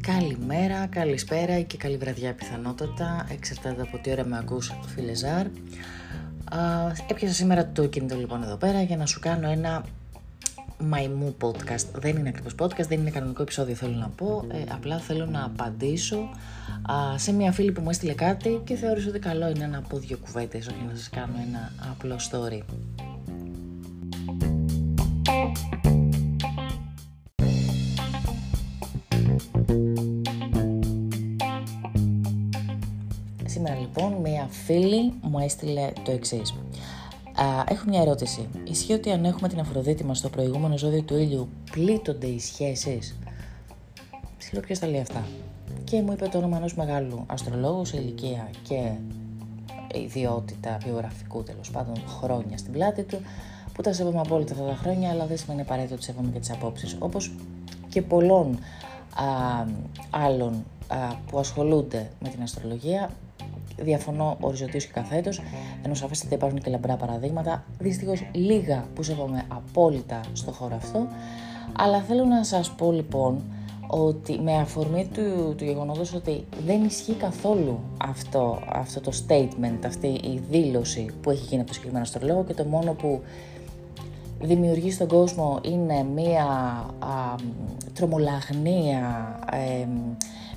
Καλημέρα, καλησπέρα ή και καλή βραδιά πιθανότατα, εξαρτάται από τι ώρα με ακούς φίλε Ζάρ. Έπιασα σήμερα το κινητό λοιπόν εδώ πέρα για να σου κάνω ένα μαϊμού podcast. Δεν είναι ακριβώς podcast, δεν είναι κανονικό επεισόδιο θέλω να πω, ε, απλά θέλω να απαντήσω α, σε μια φίλη που μου έστειλε κάτι και θεώρησε ότι καλό είναι να πω δύο κουβέντες, όχι να σας κάνω ένα απλό story. Φίλη μου έστειλε το εξής. Έχω μια ερώτηση. Ισχύει ότι αν έχουμε την Αφροδίτη μας στο προηγούμενο ζώδιο του ήλιου, πλήττονται οι σχέσεις; Ξέρω ποιος τα λέει αυτά. Και μου είπε το όνομα ενός μεγάλου αστρολόγου σε ηλικία και ιδιότητα βιογραφικού τέλος πάντων χρόνια στην πλάτη του, που τα σέβομαι απόλυτα αυτά τα χρόνια, αλλά δεν σημαίνει απαραίτητο ότι σέβομαι και τις απόψεις. Όπως και πολλών α, άλλων α, που ασχολούνται με την αστρολογία, διαφωνώ οριζοντίως και καθέτος, ενώ σαφέστατα υπάρχουν και λαμπρά παραδείγματα, δυστυχώς λίγα που σέβομαι απόλυτα στο χώρο αυτό, αλλά θέλω να σας πω λοιπόν ότι με αφορμή του, του γεγονότος ότι δεν ισχύει καθόλου αυτό, αυτό το statement, αυτή η δήλωση που έχει γίνει από το συγκεκριμένο αστρολόγο και το μόνο που δημιουργεί στον κόσμο είναι μία α, τρομολαγνία,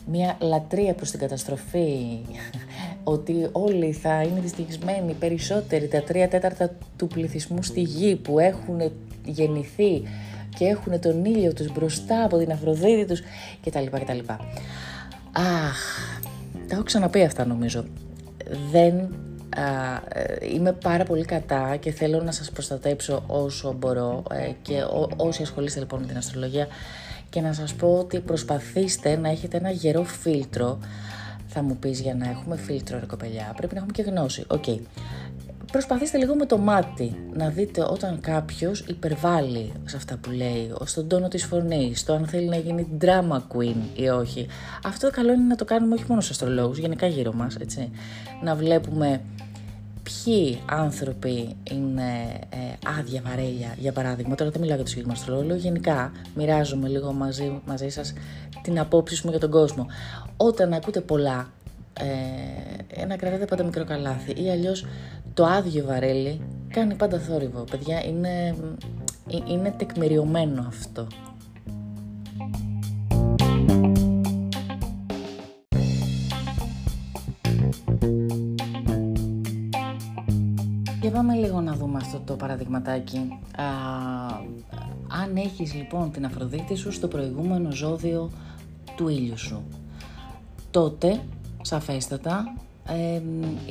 μία λατρεία προς την καταστροφή, ότι όλοι θα είναι δυστυχισμένοι, περισσότεροι, τα τρία τέταρτα του πληθυσμού στη γη που έχουν γεννηθεί και έχουν τον ήλιο τους μπροστά από την Αφροδίτη τους κτλ. κτλ. Αχ, τα έχω ξαναπεί αυτά νομίζω. Δεν α, είμαι πάρα πολύ κατά και θέλω να σας προστατέψω όσο μπορώ ε, και ό, όσοι ασχολείστε λοιπόν με την αστρολογία και να σας πω ότι προσπαθήστε να έχετε ένα γερό φίλτρο θα μου πεις για να έχουμε φίλτρο ρε κοπελιά πρέπει να έχουμε και γνώση. Οκ. Okay. Προσπαθήστε λίγο με το μάτι να δείτε όταν κάποιος υπερβάλλει σε αυτά που λέει, στον τόνο της φωνής, στο αν θέλει να γίνει drama queen ή όχι. Αυτό καλό είναι να το κάνουμε όχι μόνο στους αστρολόγους, γενικά γύρω μας, έτσι. Να βλέπουμε ποιοι άνθρωποι είναι ε, άδεια βαρέλια, για παράδειγμα. Τώρα δεν μιλάω για το συγκεκριμένο αστρολόγο, γενικά μοιράζομαι λίγο μαζί, μαζί σας την απόψη μου για τον κόσμο. Όταν ακούτε πολλά, ε, να κρατάτε πάντα μικρό καλάθι ή αλλιώς το άδειο βαρέλι κάνει πάντα θόρυβο. Παιδιά, είναι, ε, είναι τεκμηριωμένο αυτό. Λίγο να δούμε αυτό το παραδειγματάκι. Α, αν έχεις λοιπόν την Αφροδίτη σου στο προηγούμενο ζώδιο του ήλιου σου, τότε, σαφέστατα, ε,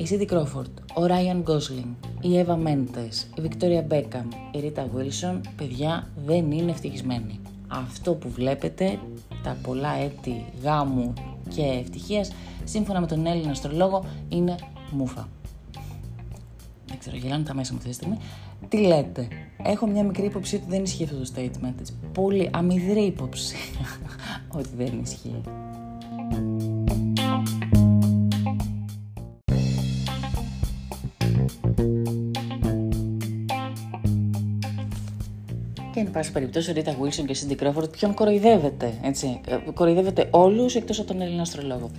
η Σίδη Κρόφορντ, ο Ράιαν Γκόσλινγκ, η Εύα Μέντες, η Βικτόρια Μπέκαμ, η Ρίτα Βίλσον, παιδιά δεν είναι ευτυχισμένοι. Αυτό που βλέπετε, τα πολλά έτη γάμου και ευτυχίας, σύμφωνα με τον Έλληνα αστρολόγο, είναι μούφα. Δεν ξέρω, γελάνε τα μέσα μου αυτή τη στιγμή. Τι λέτε, έχω μια μικρή υποψία ότι δεν ισχύει αυτό το statement. Έτσι. Πολύ αμυδρή υποψία ότι δεν ισχύει. Και εν πάση περιπτώσει, ο Ρίτα Βίλσον και η Σίντι Κρόφορντ ποιον κοροϊδεύεται. Έτσι. Ε, κοροϊδεύεται όλους εκτός από τον Έλληνα αστρολόγο.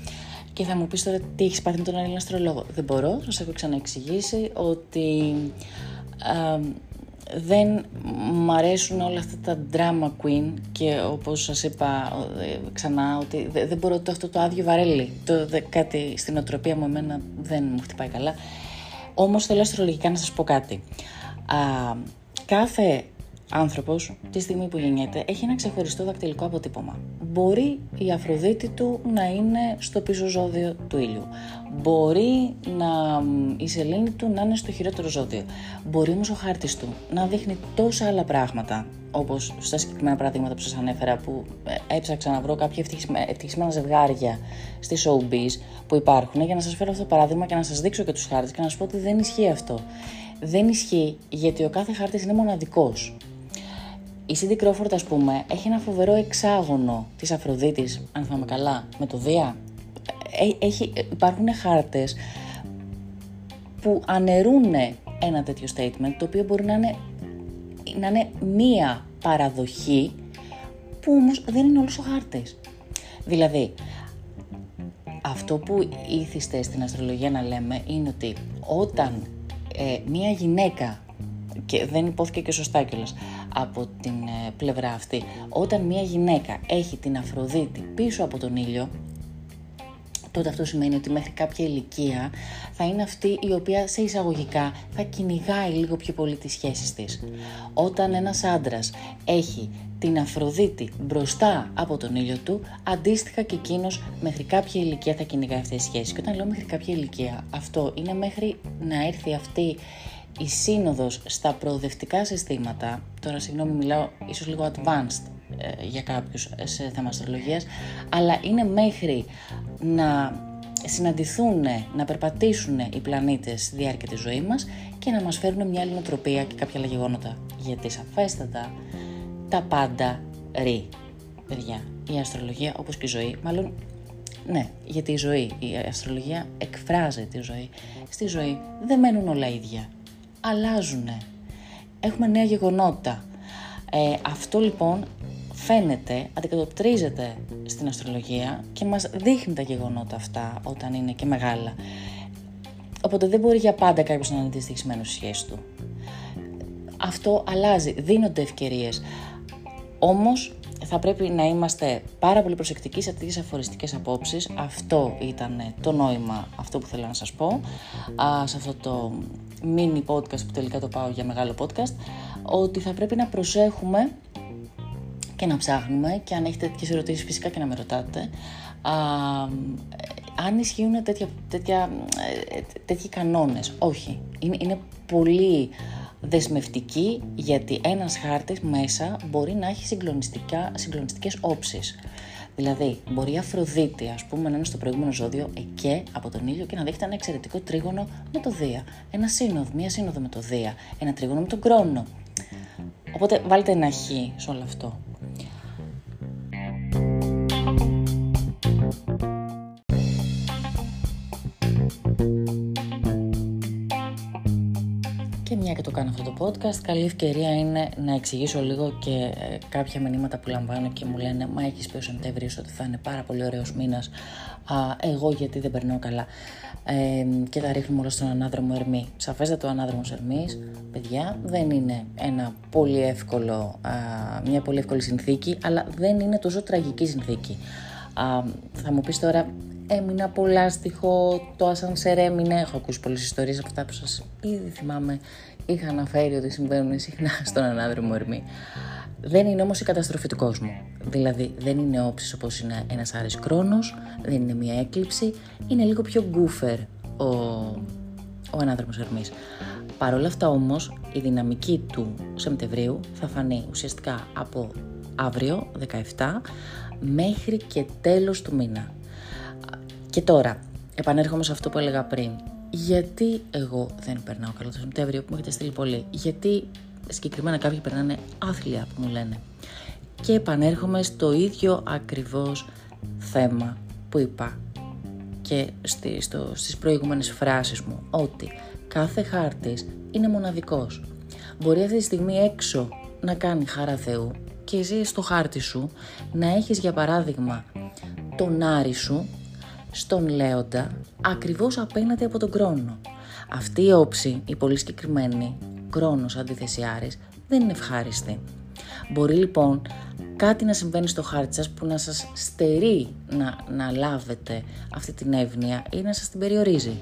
Και θα μου πεις τώρα τι έχεις πάρει με τον Έλληνα αστρολόγο. Δεν μπορώ, σα έχω ξαναεξηγήσει ότι α, δεν μ' αρέσουν όλα αυτά τα drama queen και όπως σας είπα ε, ξανά ότι δεν μπορώ το, αυτό το άδειο βαρέλι, το, κάτι στην οτροπία μου εμένα δεν μου χτυπάει καλά. Όμως θέλω αστρολογικά να σας πω κάτι. Α, κάθε άνθρωπος, τη στιγμή που γεννιέται, έχει ένα ξεχωριστό δακτυλικό αποτύπωμα. Μπορεί η Αφροδίτη του να είναι στο πίσω ζώδιο του ήλιου. Μπορεί να, η σελήνη του να είναι στο χειρότερο ζώδιο. Μπορεί όμως ο χάρτης του να δείχνει τόσα άλλα πράγματα, όπως στα συγκεκριμένα παραδείγματα που σας ανέφερα, που ε, έψαξα να βρω κάποια ευτυχισμένα ζευγάρια στη showbiz που υπάρχουν, για να σας φέρω αυτό το παράδειγμα και να σας δείξω και τους χάρτες και να σας πω ότι δεν ισχύει αυτό. Δεν ισχύει γιατί ο κάθε χάρτης είναι μοναδικός. Η Cindy Crawford, ας πούμε, έχει ένα φοβερό εξάγωνο της Αφροδίτης, αν θυμάμαι καλά, με το Δία. Ε, έχει, υπάρχουν χάρτες που αναιρούν ένα τέτοιο statement, το οποίο μπορεί να είναι, να είναι μία παραδοχή που όμως δεν είναι όλος ο χάρτης. Δηλαδή, αυτό που ήθιστε στην αστρολογία να λέμε είναι ότι όταν ε, μία γυναίκα και δεν υπόθηκε και σωστά κιόλας από την ε, πλευρά αυτή όταν μία γυναίκα έχει την Αφροδίτη πίσω από τον ήλιο τότε αυτό σημαίνει ότι μέχρι κάποια ηλικία θα είναι αυτή η οποία σε εισαγωγικά θα κυνηγάει λίγο πιο πολύ τις σχέσεις της. Όταν ένας άντρας έχει την Αφροδίτη μπροστά από τον ήλιο του, αντίστοιχα και εκείνος μέχρι κάποια ηλικία θα κυνηγάει αυτές τις σχέσεις. Και όταν λέω μέχρι κάποια ηλικία, αυτό είναι μέχρι να έρθει αυτή η σύνοδος στα προοδευτικά συστήματα, τώρα συγγνώμη μιλάω ίσως λίγο advanced ε, για κάποιους σε θέμα αστρολογίας, αλλά είναι μέχρι να συναντηθούν, να περπατήσουν οι πλανήτες στη διάρκεια της ζωής μας και να μας φέρουν μια άλλη νοοτροπία και κάποια άλλα γεγονότα. Γιατί σαφέστατα τα πάντα ρί, παιδιά. Η αστρολογία όπως και η ζωή, μάλλον ναι, γιατί η ζωή, η αστρολογία εκφράζει τη ζωή. Στη ζωή δεν μένουν όλα ίδια. Αλλάζουν. Έχουμε νέα γεγονότα. Ε, αυτό λοιπόν φαίνεται, αντικατοπτρίζεται στην αστρολογία και μας δείχνει τα γεγονότα αυτά όταν είναι και μεγάλα. Οπότε δεν μπορεί για πάντα κάποιος να είναι δυστυχισμένος στη σχέση του. Αυτό αλλάζει, δίνονται ευκαιρίες. Όμως θα πρέπει να είμαστε πάρα πολύ προσεκτικοί σε τέτοιες αφοριστικές απόψεις. Αυτό ήταν το νόημα, αυτό που θέλω να σας πω, α, σε αυτό το mini podcast που τελικά το πάω για μεγάλο podcast, ότι θα πρέπει να προσέχουμε και να ψάχνουμε και αν έχετε τέτοιες ερωτήσεις φυσικά και να με ρωτάτε. Α, αν ισχύουν τέτοια, τέτοια, ε, τέτοιοι κανόνες. Όχι. Είναι, είναι πολύ δεσμευτική γιατί ένας χάρτης μέσα μπορεί να έχει συγκλονιστικά, συγκλονιστικές όψεις. Δηλαδή, μπορεί η Αφροδίτη, ας πούμε, να είναι στο προηγούμενο ζώδιο εκεί από τον ήλιο και να δέχεται ένα εξαιρετικό τρίγωνο με το Δία. Ένα σύνοδο, μία σύνοδο με το Δία. Ένα τρίγωνο με τον Κρόνο. Οπότε βάλτε ένα χ σε όλο αυτό. Podcast, καλή ευκαιρία είναι να εξηγήσω λίγο και ε, κάποια μηνύματα που λαμβάνω και μου λένε «Μα έχεις πει ο Σεπτέμβριος ότι θα είναι πάρα πολύ ωραίος μήνας, α, εγώ γιατί δεν περνάω καλά» ε, και τα ρίχνουμε όλα στον ανάδρομο Ερμή. Σαφέστατο ο ανάδρομος Ερμής, παιδιά, δεν είναι ένα πολύ εύκολο, α, μια πολύ εύκολη συνθήκη, αλλά δεν είναι τόσο τραγική συνθήκη. Α, θα μου πεις τώρα, έμεινα πολλά λάστιχο, το ασανσέρ έμεινε. Έχω ακούσει πολλές ιστορίες από αυτά που σας ήδη θυμάμαι. Είχα αναφέρει ότι συμβαίνουν συχνά στον ανάδρομο Ερμή. Δεν είναι όμως η καταστροφή του κόσμου. Δηλαδή, δεν είναι όψη όπως είναι ένας άρε χρόνο, δεν είναι μια έκλειψη. Είναι λίγο πιο γκούφερ ο, ο ανάδρομος Ερμής. Παρ' όλα αυτά όμως, η δυναμική του Σεπτεμβρίου θα φανεί ουσιαστικά από αύριο 17 μέχρι και τέλος του μήνα. Και τώρα, επανέρχομαι σε αυτό που έλεγα πριν. Γιατί εγώ δεν περνάω καλά το Σεπτέμβριο που μου έχετε στείλει πολύ; Γιατί συγκεκριμένα κάποιοι περνάνε άθλια που μου λένε. Και επανέρχομαι στο ίδιο ακριβώς θέμα που είπα και στη, στο, στις προηγούμενες φράσεις μου ότι κάθε χάρτης είναι μοναδικός. Μπορεί αυτή τη στιγμή έξω να κάνει χαρά Θεού και εσύ στο χάρτη σου να έχεις για παράδειγμα τον Άρη σου στον Λέοντα ακριβώς απέναντι από τον Κρόνο. Αυτή η όψη, η πολύ συγκεκριμένη, Κρόνος αντίθεση δεν είναι ευχάριστη. Μπορεί λοιπόν κάτι να συμβαίνει στο χάρτη σας που να σας στερεί να, να λάβετε αυτή την εύνοια ή να σας την περιορίζει.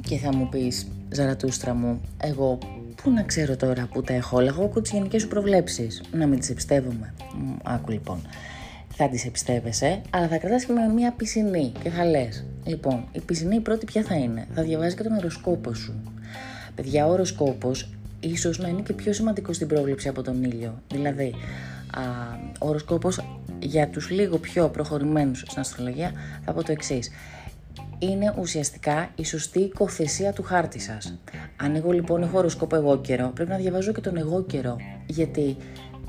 Και θα μου πεις, Ζαρατούστρα μου, εγώ Πού να ξέρω τώρα που τα έχω όλα, εγώ ακούω τις γενικές σου προβλέψεις. Να μην τις εμπιστεύομαι. Άκου λοιπόν. Θα τις εμπιστεύεσαι, αλλά θα κρατάς και με μια πισινή και θα λε. Λοιπόν, η πισινή πρώτη ποια θα είναι; Θα διαβάζει και τον οροσκόπο σου. Παιδιά, ο οροσκόπος ίσως να είναι και πιο σημαντικός στην πρόβλεψη από τον ήλιο. Δηλαδή, α, ο οροσκόπος για τους λίγο πιο προχωρημένους στην αστρολογία θα πω το εξής είναι ουσιαστικά η σωστή οικοθεσία του χάρτη σας. Αν εγώ λοιπόν έχω οροσκόπο εγώ καιρό, πρέπει να διαβάζω και τον εγώ καιρό. Γιατί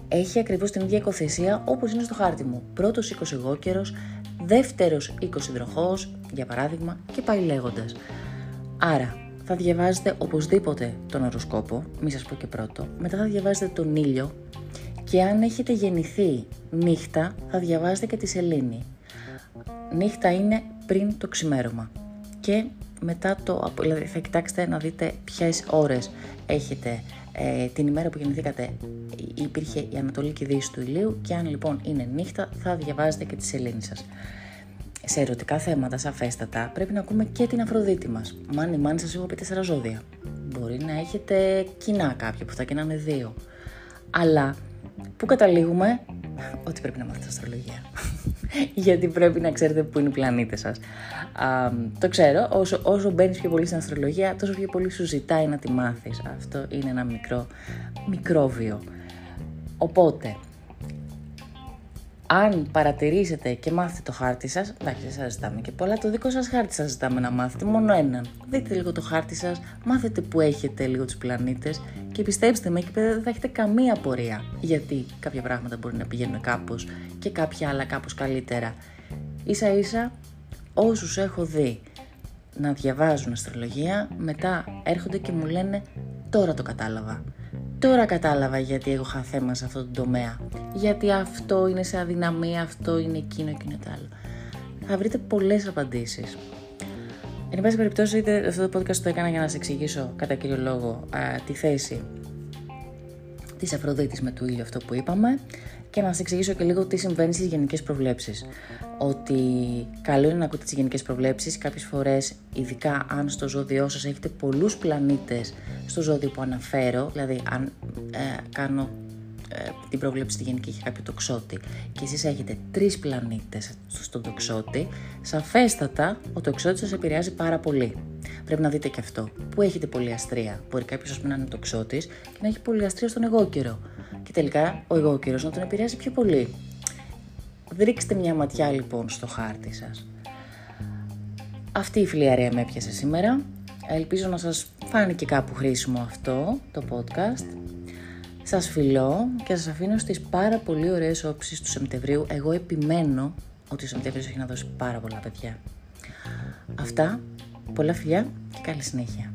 έχει ακριβώς την ίδια οικοθεσία όπως είναι στο χάρτη μου. Πρώτος οίκο εγώ καιρός, δεύτερος οίκος για παράδειγμα, και πάει λέγοντας. Άρα, θα διαβάζετε οπωσδήποτε τον οροσκόπο, μη σας πω και πρώτο, μετά θα διαβάζετε τον ήλιο και αν έχετε γεννηθεί νύχτα θα διαβάζετε και τη σελήνη. Νύχτα είναι πριν το ξημέρωμα και μετά το, δηλαδή θα κοιτάξετε να δείτε ποιες ώρες έχετε ε, την ημέρα που γεννηθήκατε υπήρχε η ανατολική δύση του ηλίου και αν λοιπόν είναι νύχτα θα διαβάζετε και τη σελήνη σας. Σε ερωτικά θέματα, σαφέστατα, πρέπει να ακούμε και την Αφροδίτη μας. Μάνι, μάνι σας έχω πει τέσσερα ζώδια. Μπορεί να έχετε κοινά κάποια που θα και να είναι δύο. Αλλά πού καταλήγουμε; Ότι πρέπει να μάθετε αστρολογία. Γιατί πρέπει να ξέρετε πού είναι οι πλανήτες σας. το ξέρω, όσο, όσο μπαίνεις πιο πολύ στην αστρολογία, τόσο πιο πολύ σου ζητάει να τη μάθεις. Αυτό είναι ένα μικρό μικρόβιο. Οπότε, αν παρατηρήσετε και μάθετε το χάρτη σας, εντάξει δεν σας ζητάμε και πολλά, το δικό σας χάρτη σας ζητάμε να μάθετε, μόνο έναν. Δείτε λίγο το χάρτη σας, μάθετε που έχετε λίγο τους πλανήτες και πιστέψτε με, εκεί πέρα δεν θα έχετε καμία απορία. Γιατί κάποια πράγματα μπορεί να πηγαίνουν κάπως και κάποια άλλα κάπως καλύτερα. Ίσα ίσα όσους έχω δει να διαβάζουν αστρολογία, μετά έρχονται και μου λένε τώρα το κατάλαβα. Τώρα κατάλαβα γιατί εγώ είχα θέμα σε αυτό το τομέα. Γιατί αυτό είναι σε αδυναμία, αυτό είναι εκείνο, εκείνο το άλλο. Θα βρείτε πολλές απαντήσεις. Εν πάση περιπτώσει, αυτό το podcast το έκανα για να σας εξηγήσω κατά κύριο λόγο α, τη θέση της Αφροδίτης με του ήλιου αυτό που είπαμε και να σας εξηγήσω και λίγο τι συμβαίνει στις γενικές προβλέψεις. Ότι καλό είναι να ακούτε τις γενικές προβλέψεις, κάποιες φορές ειδικά αν στο ζώδιό σας έχετε πολλούς πλανήτες στο ζώδιο που αναφέρω, δηλαδή αν ε, κάνω ε, την πρόβλεψη στη γενική έχει κάποιο τοξότη και εσείς έχετε τρεις πλανήτες στον τοξότη, σαφέστατα ο τοξότης σας επηρεάζει πάρα πολύ. Πρέπει να δείτε και αυτό. Πού έχετε πολύ αστρία. Μπορεί κάποιος να είναι τοξότης και να έχει πολύ αστρία στον εγώ καιρό. Και τελικά ο εγώ καιρός να τον επηρεάζει πιο πολύ. Ρίξτε μια ματιά λοιπόν στο χάρτη σας. Αυτή η φιλιαρία με έπιασε σήμερα. Ελπίζω να σας φάνηκε κάπου χρήσιμο αυτό το podcast. Σας φιλώ και σας αφήνω στις πάρα πολύ ωραίες όψεις του Σεπτεμβρίου. Εγώ επιμένω ότι ο Σεπτεμβρίου έχει να δώσει πάρα πολλά παιδιά. Αυτά, πολλά φιλιά και καλή συνέχεια.